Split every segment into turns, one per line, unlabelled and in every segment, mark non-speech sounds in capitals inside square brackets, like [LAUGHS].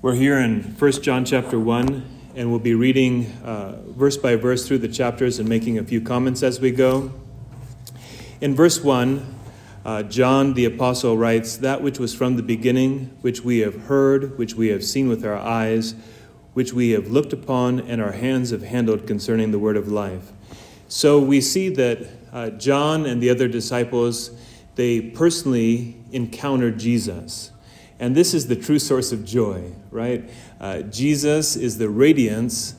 We're here in 1 John chapter 1, and we'll be reading uh, verse by verse through the chapters and making a few comments as we go. In verse 1, uh, John the Apostle writes, That which was from the beginning, which we have heard, which we have seen with our eyes, which we have looked upon, and our hands have handled concerning the word of life. So we see that uh, John and the other disciples, they personally encountered Jesus. And this is the true source of joy, right? Uh, Jesus is the radiance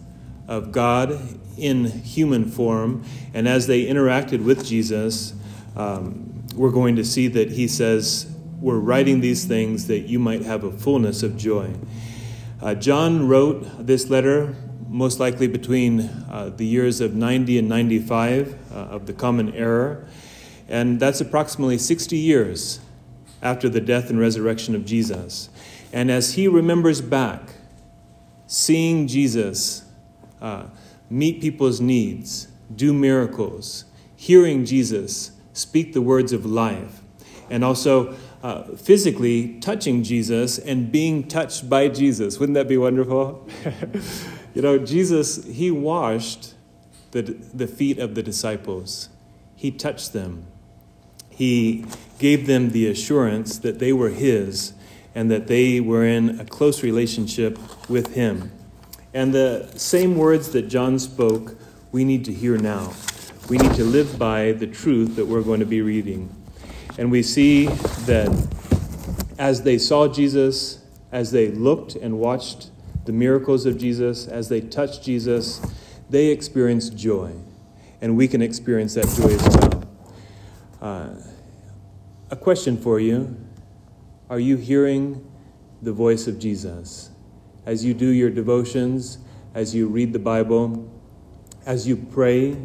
of God in human form. And as they interacted with Jesus, um, we're going to see that he says, We're writing these things that you might have a fullness of joy. Uh, John wrote this letter most likely between uh, the years of 90 and 95 uh, of the Common Era. And that's approximately 60 years after the death and resurrection of Jesus. And as he remembers back, seeing Jesus uh, meet people's needs, do miracles, hearing Jesus speak the words of life, and also uh, physically touching Jesus and being touched by Jesus. Wouldn't that be wonderful? [LAUGHS] you know, Jesus, he washed the, the feet of the disciples, he touched them. He gave them the assurance that they were His and that they were in a close relationship with Him. And the same words that John spoke, we need to hear now. We need to live by the truth that we're going to be reading. And we see that as they saw Jesus, as they looked and watched the miracles of Jesus, as they touched Jesus, they experienced joy. And we can experience that joy as well. Uh, a question for you Are you hearing the voice of Jesus? As you do your devotions, as you read the Bible, as you pray,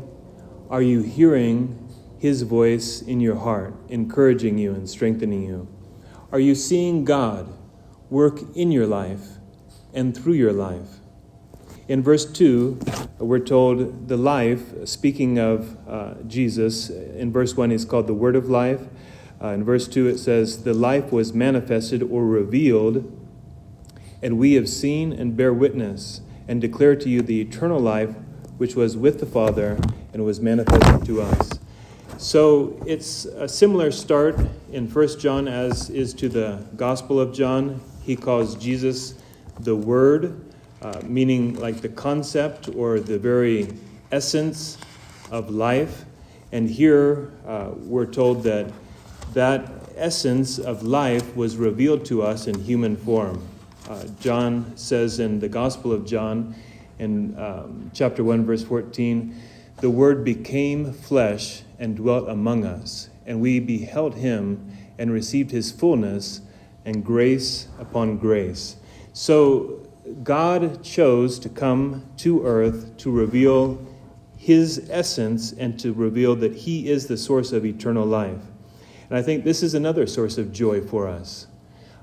are you hearing His voice in your heart, encouraging you and strengthening you? Are you seeing God work in your life and through your life? In verse 2, we're told the life, speaking of uh, Jesus, in verse 1, is called the Word of Life. Uh, in verse 2, it says, The life was manifested or revealed, and we have seen and bear witness, and declare to you the eternal life which was with the Father and was manifested to us. So it's a similar start in 1 John as is to the Gospel of John. He calls Jesus the Word uh, meaning like the concept or the very essence of life. And here uh, we're told that that essence of life was revealed to us in human form. Uh, John says in the Gospel of John, in um, chapter 1, verse 14, the Word became flesh and dwelt among us, and we beheld him and received his fullness and grace upon grace. So God chose to come to earth to reveal his essence and to reveal that he is the source of eternal life. And I think this is another source of joy for us.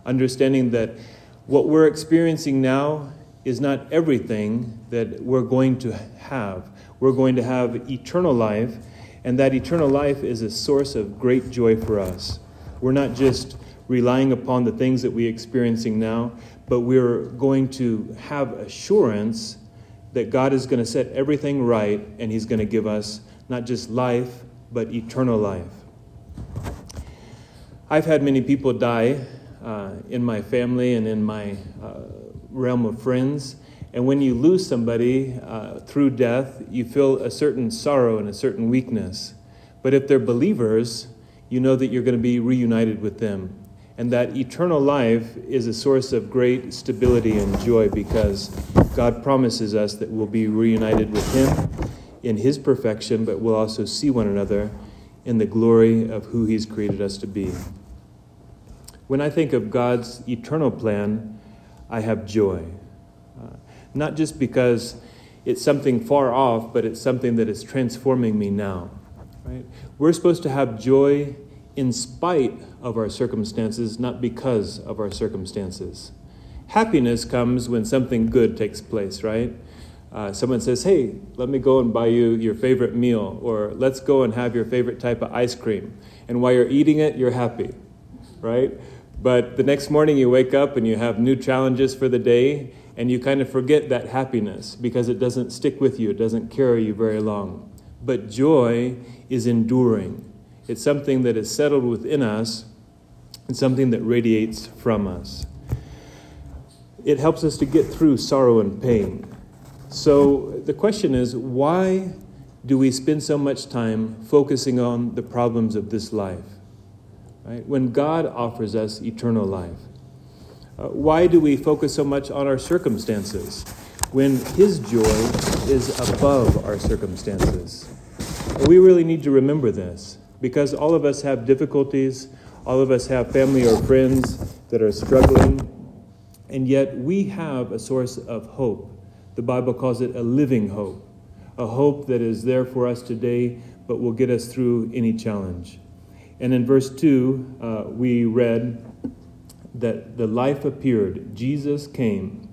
Understanding that what we're experiencing now is not everything that we're going to have. We're going to have eternal life, and that eternal life is a source of great joy for us. We're not just relying upon the things that we're experiencing now, but we're going to have assurance that God is going to set everything right and He's going to give us not just life, but eternal life. I've had many people die uh, in my family and in my uh, realm of friends. And when you lose somebody uh, through death, you feel a certain sorrow and a certain weakness. But if they're believers, you know that you're going to be reunited with them and that eternal life is a source of great stability and joy because God promises us that we'll be reunited with Him in His perfection, but we'll also see one another in the glory of who He's created us to be. When I think of God's eternal plan, I have joy. Uh, not just because it's something far off, but it's something that is transforming me now. Right? We're supposed to have joy in spite of our circumstances, not because of our circumstances. Happiness comes when something good takes place, right? Uh, someone says, Hey, let me go and buy you your favorite meal, or let's go and have your favorite type of ice cream. And while you're eating it, you're happy, right? But the next morning you wake up and you have new challenges for the day, and you kind of forget that happiness because it doesn't stick with you, it doesn't carry you very long. But joy is enduring, it's something that is settled within us and something that radiates from us. It helps us to get through sorrow and pain. So the question is why do we spend so much time focusing on the problems of this life? Right? When God offers us eternal life. Uh, why do we focus so much on our circumstances when His joy is above our circumstances? We really need to remember this because all of us have difficulties, all of us have family or friends that are struggling, and yet we have a source of hope. The Bible calls it a living hope, a hope that is there for us today, but will get us through any challenge. And in verse 2, uh, we read that the life appeared, Jesus came.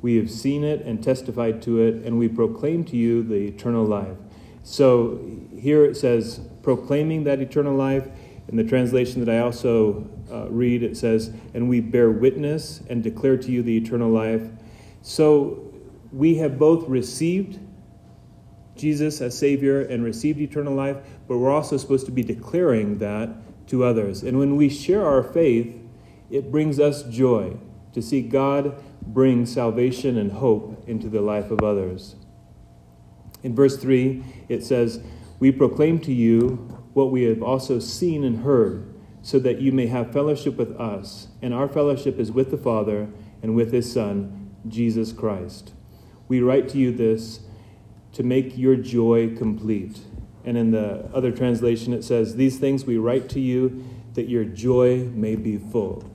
We have seen it and testified to it, and we proclaim to you the eternal life. So here it says, proclaiming that eternal life. In the translation that I also uh, read, it says, and we bear witness and declare to you the eternal life. So we have both received Jesus as Savior and received eternal life, but we're also supposed to be declaring that to others. And when we share our faith, it brings us joy to see God bring salvation and hope into the life of others. In verse 3, it says, We proclaim to you what we have also seen and heard, so that you may have fellowship with us. And our fellowship is with the Father and with his Son, Jesus Christ. We write to you this to make your joy complete. And in the other translation, it says, These things we write to you that your joy may be full.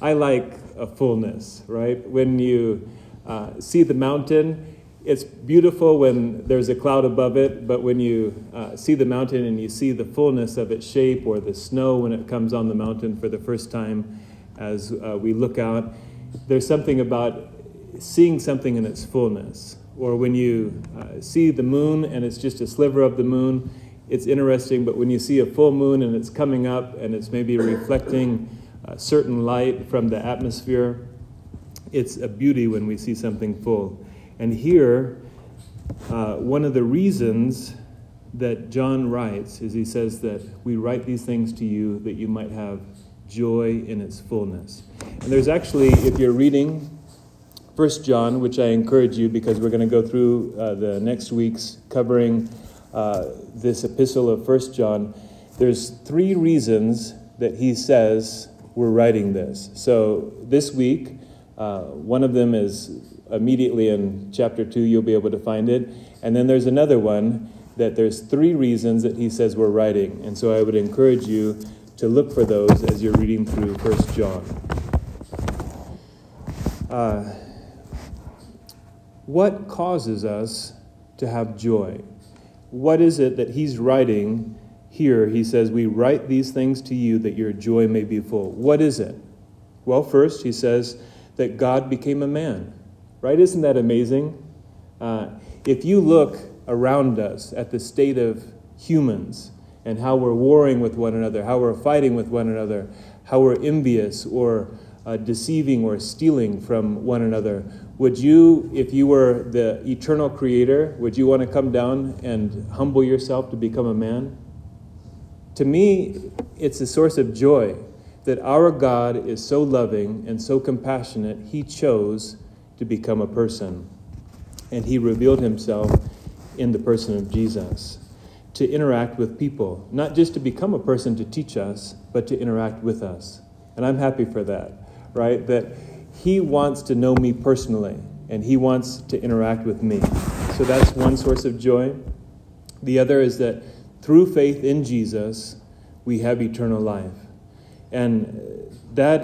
I like a fullness, right? When you uh, see the mountain, it's beautiful when there's a cloud above it, but when you uh, see the mountain and you see the fullness of its shape, or the snow when it comes on the mountain for the first time as uh, we look out, there's something about seeing something in its fullness or when you uh, see the moon and it's just a sliver of the moon, it's interesting, but when you see a full moon and it's coming up and it's maybe reflecting a certain light from the atmosphere, it's a beauty when we see something full. And here, uh, one of the reasons that John writes is he says that we write these things to you that you might have joy in its fullness. And there's actually, if you're reading First John, which I encourage you because we're going to go through uh, the next weeks covering uh, this epistle of First John. There's three reasons that he says we're writing this. So this week, uh, one of them is immediately in chapter two. You'll be able to find it, and then there's another one that there's three reasons that he says we're writing. And so I would encourage you to look for those as you're reading through First John. Uh, what causes us to have joy? What is it that he's writing here? He says, We write these things to you that your joy may be full. What is it? Well, first, he says that God became a man. Right? Isn't that amazing? Uh, if you look around us at the state of humans and how we're warring with one another, how we're fighting with one another, how we're envious or uh, deceiving or stealing from one another, would you, if you were the eternal creator, would you want to come down and humble yourself to become a man? To me, it's a source of joy that our God is so loving and so compassionate, He chose to become a person. And He revealed Himself in the person of Jesus to interact with people, not just to become a person to teach us, but to interact with us. And I'm happy for that, right? That he wants to know me personally, and He wants to interact with me. So that's one source of joy. The other is that through faith in Jesus, we have eternal life. And that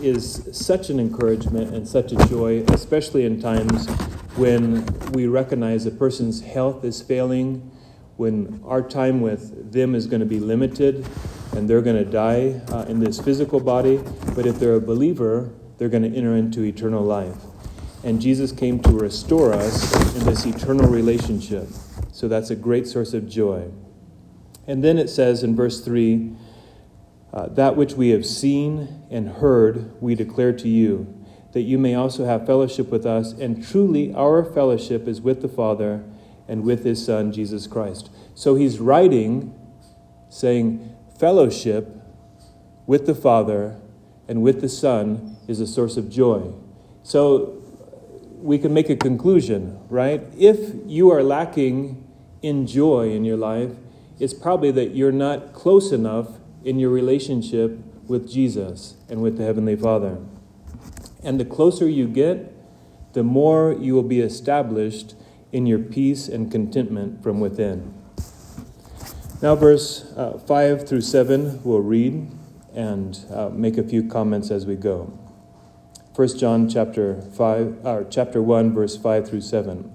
is such an encouragement and such a joy, especially in times when we recognize a person's health is failing, when our time with them is going to be limited and they're going to die uh, in this physical body. But if they're a believer, they're going to enter into eternal life. And Jesus came to restore us in this eternal relationship. So that's a great source of joy. And then it says in verse 3 uh, that which we have seen and heard, we declare to you, that you may also have fellowship with us. And truly, our fellowship is with the Father and with his Son, Jesus Christ. So he's writing, saying, fellowship with the Father and with the Son is a source of joy. So we can make a conclusion, right? If you are lacking in joy in your life, it's probably that you're not close enough in your relationship with Jesus and with the Heavenly Father. And the closer you get, the more you will be established in your peace and contentment from within. Now, verse uh, 5 through 7, we'll read and uh, make a few comments as we go. 1 John chapter 5 or chapter 1 verse 5 through 7.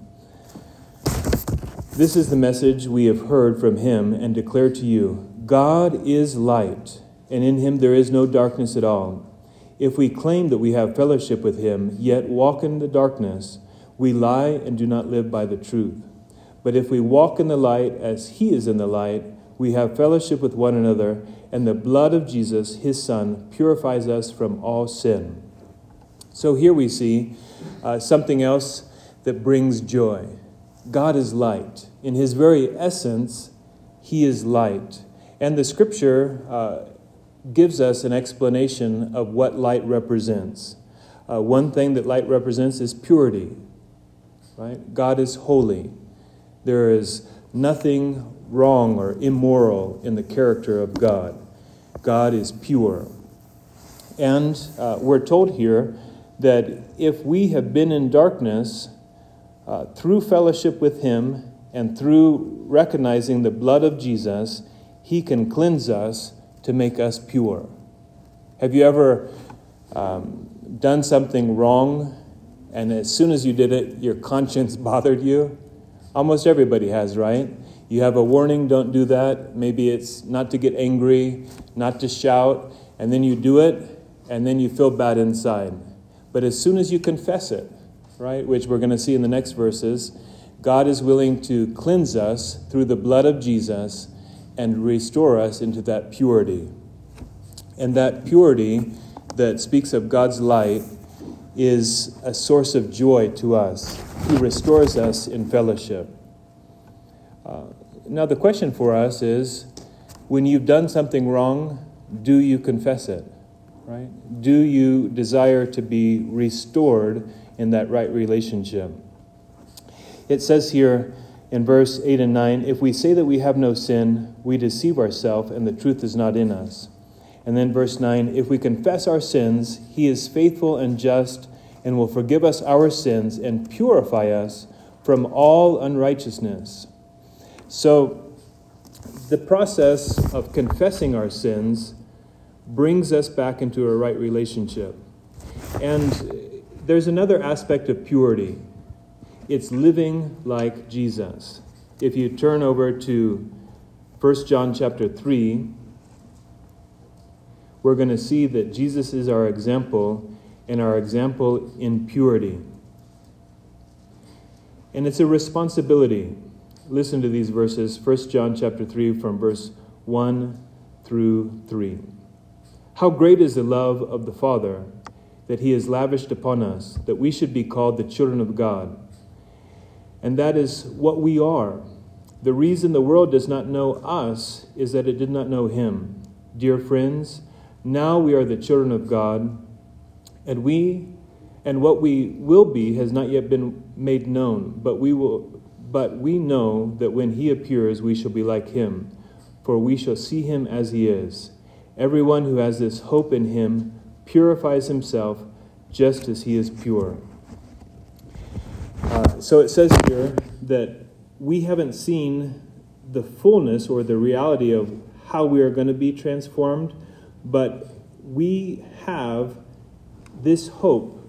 This is the message we have heard from him and declare to you. God is light, and in him there is no darkness at all. If we claim that we have fellowship with him, yet walk in the darkness, we lie and do not live by the truth. But if we walk in the light as he is in the light, we have fellowship with one another, and the blood of Jesus, his Son, purifies us from all sin. So here we see uh, something else that brings joy. God is light. In his very essence, he is light. And the scripture uh, gives us an explanation of what light represents. Uh, one thing that light represents is purity, right? God is holy. There is nothing wrong or immoral in the character of God. God is pure. And uh, we're told here that if we have been in darkness, uh, through fellowship with Him and through recognizing the blood of Jesus, He can cleanse us to make us pure. Have you ever um, done something wrong and as soon as you did it, your conscience [LAUGHS] bothered you? Almost everybody has, right? You have a warning, don't do that. Maybe it's not to get angry, not to shout, and then you do it, and then you feel bad inside. But as soon as you confess it, right, which we're going to see in the next verses, God is willing to cleanse us through the blood of Jesus and restore us into that purity. And that purity that speaks of God's light is a source of joy to us. He restores us in fellowship. Uh, now, the question for us is when you've done something wrong, do you confess it? Right? Do you desire to be restored in that right relationship. It says here in verse 8 and 9 if we say that we have no sin, we deceive ourselves, and the truth is not in us. And then verse 9 if we confess our sins, he is faithful and just and will forgive us our sins and purify us from all unrighteousness. So, the process of confessing our sins brings us back into a right relationship. And there's another aspect of purity it's living like Jesus. If you turn over to 1 John chapter 3, we're going to see that Jesus is our example and our example in purity. And it's a responsibility. Listen to these verses, 1 John chapter 3 from verse 1 through 3. How great is the love of the Father that he has lavished upon us, that we should be called the children of God. And that is what we are. The reason the world does not know us is that it did not know him. Dear friends, now we are the children of God, and we and what we will be has not yet been made known, but we will but we know that when he appears we shall be like him, for we shall see him as he is. Everyone who has this hope in him purifies himself just as he is pure. So it says here that we haven't seen the fullness or the reality of how we are going to be transformed, but we have this hope.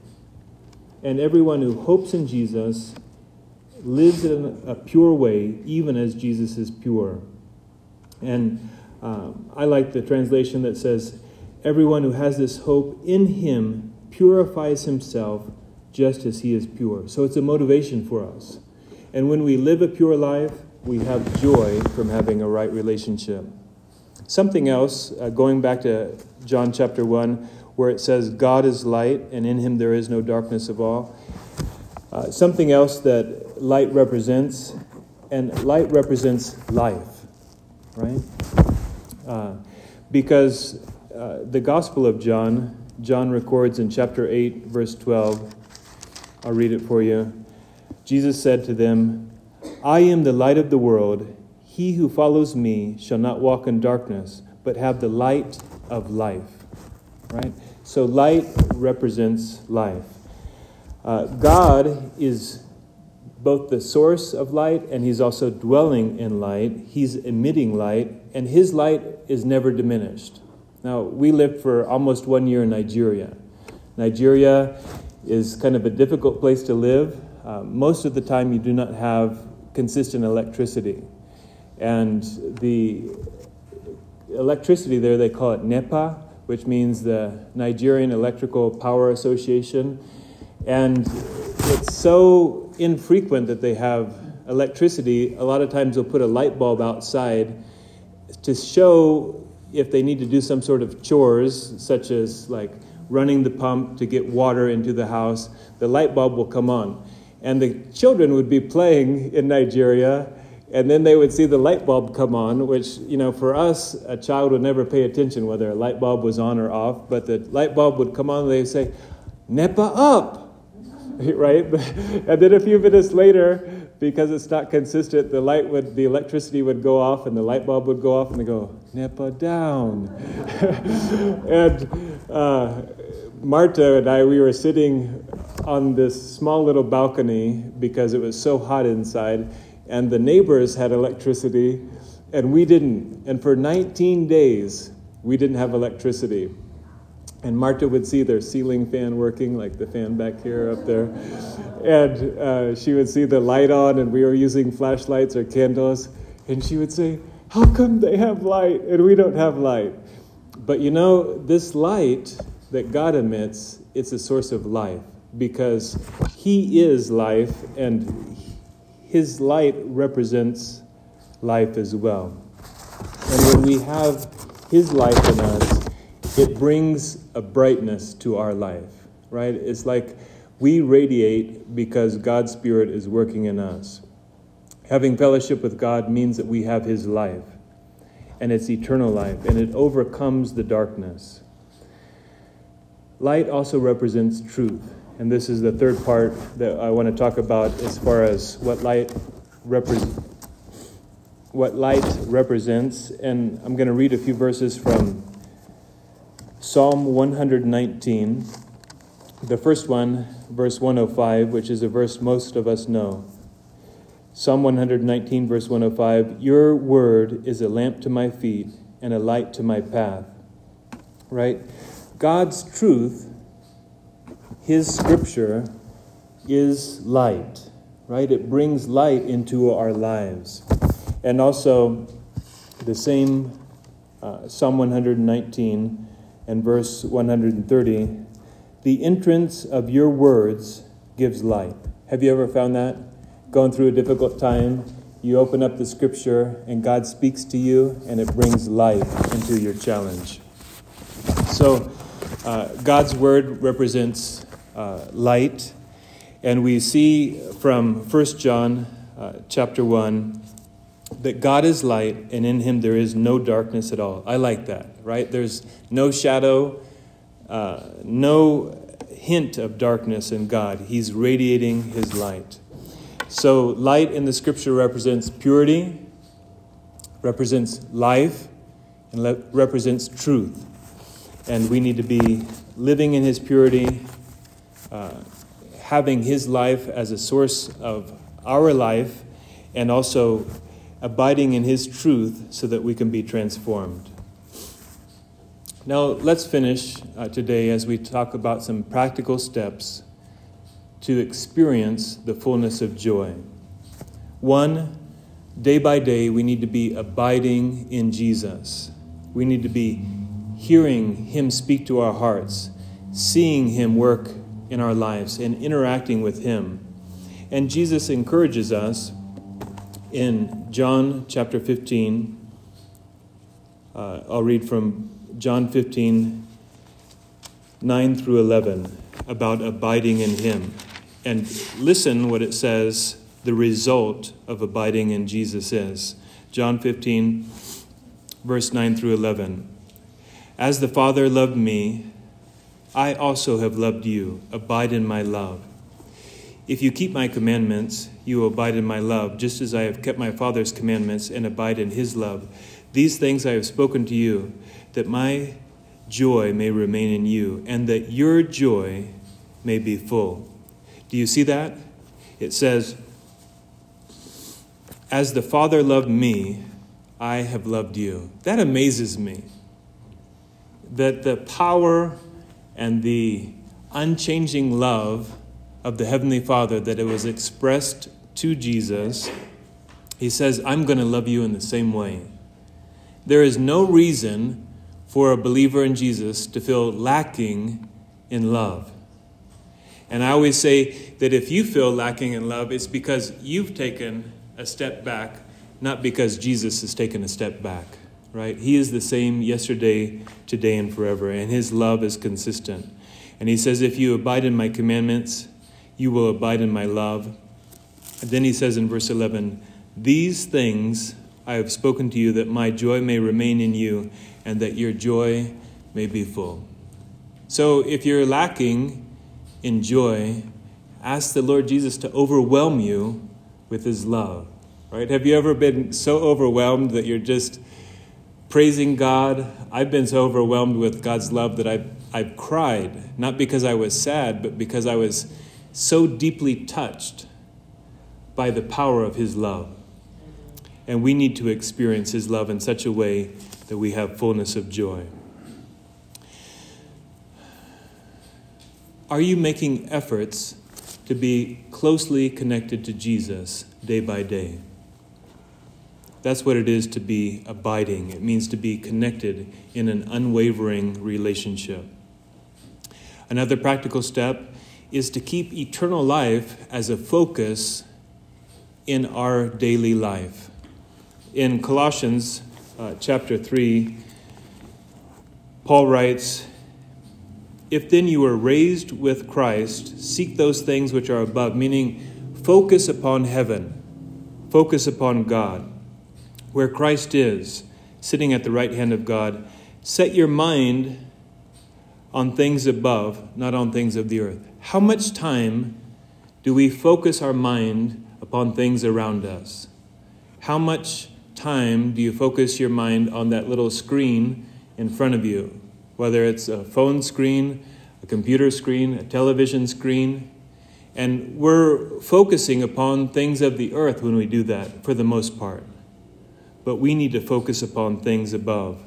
And everyone who hopes in Jesus lives in a pure way, even as Jesus is pure. And um, I like the translation that says, Everyone who has this hope in him purifies himself just as he is pure. So it's a motivation for us. And when we live a pure life, we have joy from having a right relationship. Something else, uh, going back to John chapter 1, where it says, God is light, and in him there is no darkness of all. Uh, something else that light represents, and light represents life, right? Uh, because uh, the Gospel of John, John records in chapter 8, verse 12, I'll read it for you. Jesus said to them, I am the light of the world. He who follows me shall not walk in darkness, but have the light of life. Right? So light represents life. Uh, God is both the source of light and he's also dwelling in light. He's emitting light, and his light is never diminished. Now, we lived for almost one year in Nigeria. Nigeria is kind of a difficult place to live. Uh, most of the time, you do not have consistent electricity. And the electricity there, they call it NEPA, which means the Nigerian Electrical Power Association. And it's so infrequent that they have electricity. A lot of times they'll put a light bulb outside to show if they need to do some sort of chores, such as like running the pump to get water into the house, the light bulb will come on. And the children would be playing in Nigeria and then they would see the light bulb come on, which, you know, for us, a child would never pay attention whether a light bulb was on or off, but the light bulb would come on and they'd say, NEPA up! [LAUGHS] right? [LAUGHS] and then a few minutes later, because it's not consistent, the light would, the electricity would go off and the light bulb would go off and they go, NEPA down. [LAUGHS] and uh, Marta and I, we were sitting on this small little balcony because it was so hot inside and the neighbors had electricity, and we didn't. And for 19 days, we didn't have electricity. And Marta would see their ceiling fan working, like the fan back here up there. And uh, she would see the light on, and we were using flashlights or candles. And she would say, How come they have light and we don't have light? But you know, this light that God emits, it's a source of life because He is life and his light represents life as well. And when we have His life in us, it brings a brightness to our life, right? It's like we radiate because God's Spirit is working in us. Having fellowship with God means that we have His life, and it's eternal life, and it overcomes the darkness. Light also represents truth. And this is the third part that I want to talk about as far as what light represents. What light represents, and I'm going to read a few verses from Psalm 119. The first one, verse 105, which is a verse most of us know. Psalm 119, verse 105 Your word is a lamp to my feet and a light to my path. Right? God's truth his scripture is light, right? It brings light into our lives. And also, the same uh, Psalm 119 and verse 130 the entrance of your words gives light. Have you ever found that? Going through a difficult time, you open up the scripture and God speaks to you and it brings light into your challenge. So, uh, God's word represents uh, light. And we see from 1 John uh, chapter 1 that God is light and in him there is no darkness at all. I like that, right? There's no shadow, uh, no hint of darkness in God. He's radiating his light. So, light in the scripture represents purity, represents life, and le- represents truth. And we need to be living in his purity uh, having His life as a source of our life and also abiding in His truth so that we can be transformed. Now, let's finish uh, today as we talk about some practical steps to experience the fullness of joy. One, day by day, we need to be abiding in Jesus. We need to be hearing Him speak to our hearts, seeing Him work in our lives and interacting with Him. And Jesus encourages us in John chapter 15, Uh, I'll read from John 15, 9 through 11, about abiding in Him. And listen what it says the result of abiding in Jesus is. John 15, verse 9 through 11. As the Father loved me, I also have loved you. Abide in my love. If you keep my commandments, you abide in my love, just as I have kept my Father's commandments and abide in his love. These things I have spoken to you, that my joy may remain in you, and that your joy may be full. Do you see that? It says, As the Father loved me, I have loved you. That amazes me. That the power and the unchanging love of the Heavenly Father, that it was expressed to Jesus, He says, I'm going to love you in the same way. There is no reason for a believer in Jesus to feel lacking in love. And I always say that if you feel lacking in love, it's because you've taken a step back, not because Jesus has taken a step back, right? He is the same yesterday, today, and forever, and his love is consistent. And he says, If you abide in my commandments, you will abide in my love. And then he says in verse 11, These things I have spoken to you, that my joy may remain in you, and that your joy may be full. So if you're lacking in joy, ask the Lord Jesus to overwhelm you with his love. Right? Have you ever been so overwhelmed that you're just praising God? I've been so overwhelmed with God's love that I've, I've cried, not because I was sad, but because I was so deeply touched by the power of his love. And we need to experience his love in such a way that we have fullness of joy. Are you making efforts to be closely connected to Jesus day by day? That's what it is to be abiding. It means to be connected in an unwavering relationship. Another practical step is to keep eternal life as a focus in our daily life. In Colossians uh, chapter 3, Paul writes, if then you were raised with Christ, seek those things which are above, meaning focus upon heaven, focus upon God, where Christ is, sitting at the right hand of God. Set your mind on things above, not on things of the earth. How much time do we focus our mind upon things around us? How much time do you focus your mind on that little screen in front of you? whether it's a phone screen, a computer screen, a television screen. And we're focusing upon things of the earth when we do that, for the most part. But we need to focus upon things above.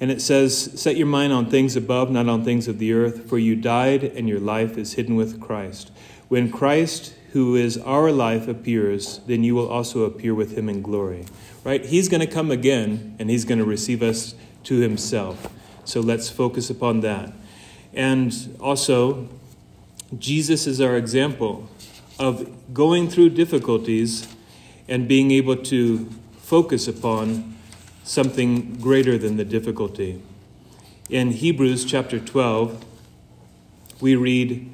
And it says, Set your mind on things above, not on things of the earth, for you died, and your life is hidden with Christ. When Christ, who is our life, appears, then you will also appear with him in glory. Right? He's going to come again, and he's going to receive us to himself. So let's focus upon that. And also, Jesus is our example of going through difficulties and being able to focus upon something greater than the difficulty. In Hebrews chapter 12, we read,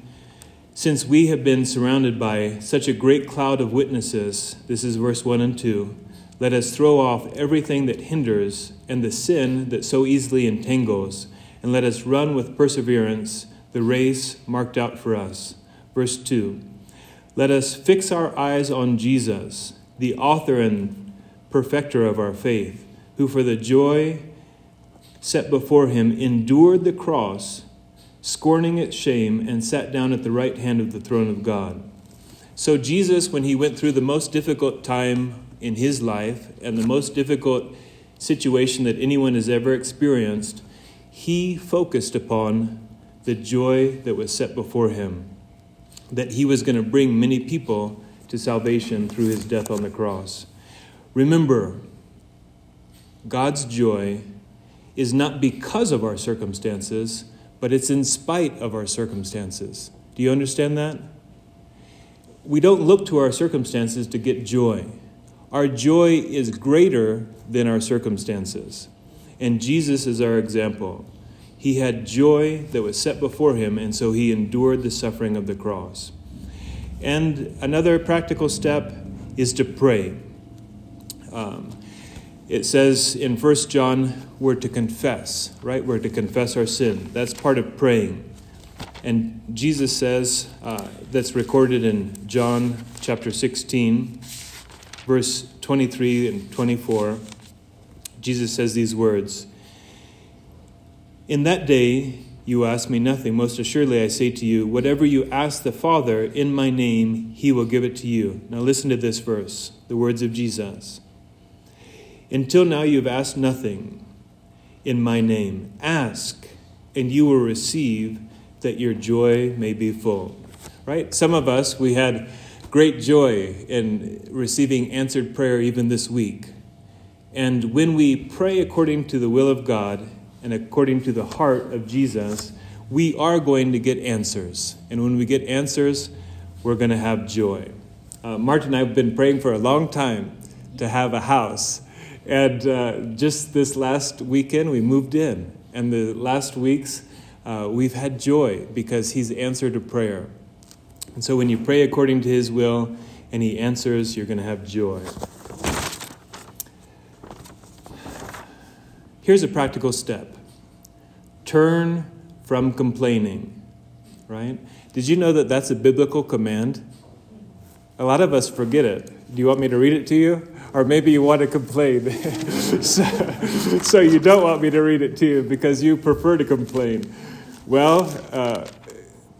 Since we have been surrounded by such a great cloud of witnesses, this is verse 1 and 2 let us throw off everything that hinders and the sin that so easily entangles, and let us run with perseverance the race marked out for us. Verse 2 Let us fix our eyes on Jesus, the author and perfecter of our faith, who for the joy set before him endured the cross, scorning its shame, and sat down at the right hand of the throne of God. So, Jesus, when he went through the most difficult time in his life and the most difficult situation that anyone has ever experienced, he focused upon the joy that was set before him, that he was going to bring many people to salvation through his death on the cross. Remember, God's joy is not because of our circumstances, but it's in spite of our circumstances. Do you understand that? We don't look to our circumstances to get joy. Our joy is greater than our circumstances. And Jesus is our example. He had joy that was set before him, and so he endured the suffering of the cross. And another practical step is to pray. Um, it says in 1 John, we're to confess, right? We're to confess our sin. That's part of praying. And Jesus says, uh, that's recorded in John chapter 16, verse 23 and 24. Jesus says these words In that day you ask me nothing. Most assuredly, I say to you, whatever you ask the Father in my name, he will give it to you. Now listen to this verse, the words of Jesus. Until now, you have asked nothing in my name. Ask, and you will receive, that your joy may be full. Right? Some of us, we had great joy in receiving answered prayer even this week. And when we pray according to the will of God and according to the heart of Jesus, we are going to get answers. And when we get answers, we're going to have joy. Uh, Marta and I have been praying for a long time to have a house. And uh, just this last weekend, we moved in. And the last weeks, uh, we've had joy because He's answered a prayer. And so when you pray according to His will and He answers, you're going to have joy. Here's a practical step turn from complaining, right? Did you know that that's a biblical command? A lot of us forget it. Do you want me to read it to you? Or maybe you want to complain. [LAUGHS] so, so, you don't want me to read it to you because you prefer to complain. Well, uh,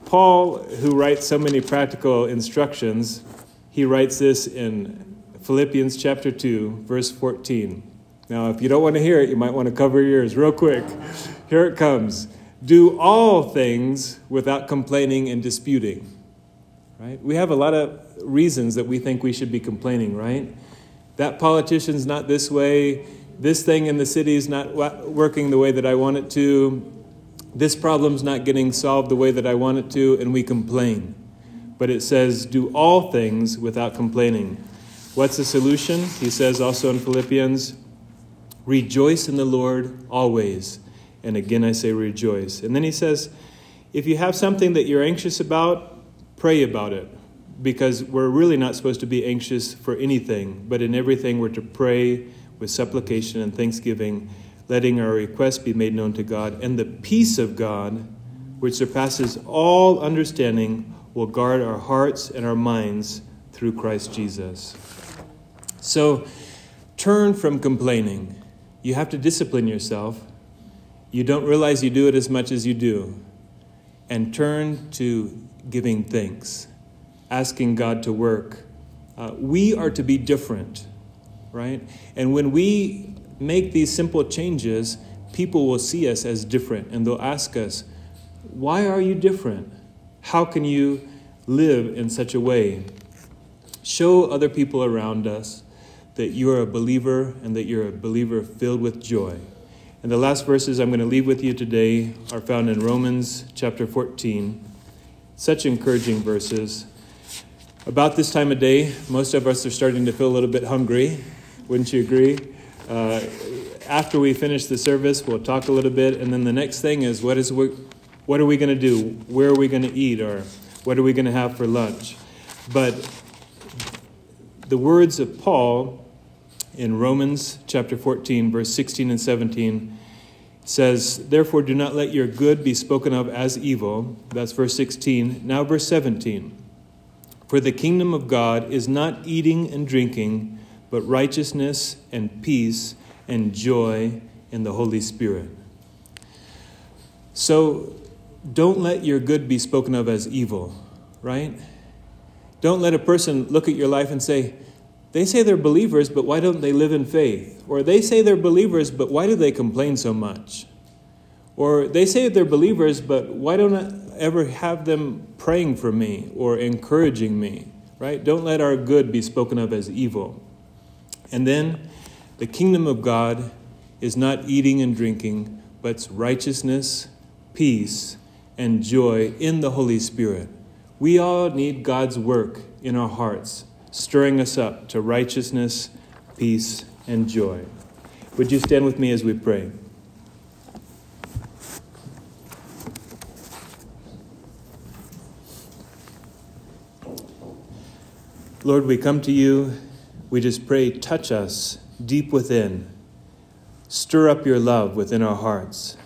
Paul, who writes so many practical instructions, he writes this in Philippians chapter 2, verse 14. Now, if you don't want to hear it, you might want to cover your ears real quick. Here it comes. Do all things without complaining and disputing. Right? We have a lot of reasons that we think we should be complaining, right? That politician's not this way, this thing in the city is not working the way that I want it to, this problem's not getting solved the way that I want it to, and we complain. But it says, do all things without complaining. What's the solution? He says also in Philippians, rejoice in the Lord always. And again, I say rejoice. And then he says, if you have something that you're anxious about, pray about it because we're really not supposed to be anxious for anything, but in everything we're to pray with supplication and thanksgiving, letting our requests be made known to God. And the peace of God, which surpasses all understanding, will guard our hearts and our minds through Christ Jesus. So turn from complaining. You have to discipline yourself. You don't realize you do it as much as you do. And turn to giving thanks asking God to work. Uh, we are to be different, right? And when we make these simple changes, people will see us as different and they'll ask us, Why are you different? How can you live in such a way? Show other people around us that you're a believer and that you're a believer filled with joy. And the last verses I'm going to leave with you today are found in Romans chapter 14. Such encouraging verses. About this time of day, most of us are starting to feel a little bit hungry. Wouldn't you agree? Uh, after we finish the service, we'll talk a little bit, and then the next thing is what is we, what are we going to do? Where are we going to eat, or what are we going to have for lunch? But the words of Paul in Romans chapter 14, verse 16 and 17 says, Therefore, do not let your good be spoken of as evil. That's verse 16. Now, verse 17. For the kingdom of God is not eating and drinking, but righteousness and peace and joy in the Holy Spirit. So don't let your good be spoken of as evil, right? Don't let a person look at your life and say, they say they're believers, but why don't they live in faith? Or they say they're believers, but why do they complain so much? Or they say they're believers, but why don't I ever have them praying for me or encouraging me? Right? Don't let our good be spoken of as evil. And then the kingdom of God is not eating and drinking, but righteousness, peace, and joy in the Holy Spirit. We all need God's work in our hearts, stirring us up to righteousness peace, and joy. Would you stand with me as we pray? Lord, we come to you. We just pray, touch us deep within. Stir up your love within our hearts.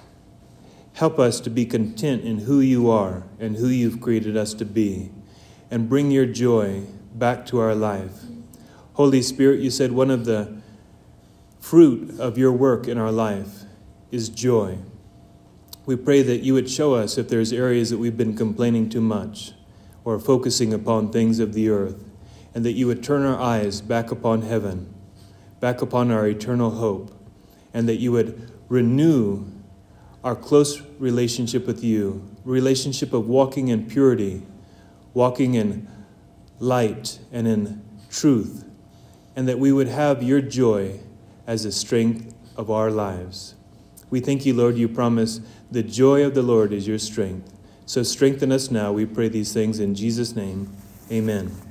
Help us to be content in who you are and who you've created us to be, and bring your joy back to our life. Holy Spirit, you said one of the fruit of your work in our life is joy. We pray that you would show us if there's areas that we've been complaining too much or focusing upon things of the earth and that you would turn our eyes back upon heaven, back upon our eternal hope, and that you would renew our close relationship with you, relationship of walking in purity, walking in light and in truth, and that we would have your joy as the strength of our lives. We thank you, Lord, you promise the joy of the Lord is your strength. So strengthen us now, we pray these things in Jesus' name. Amen.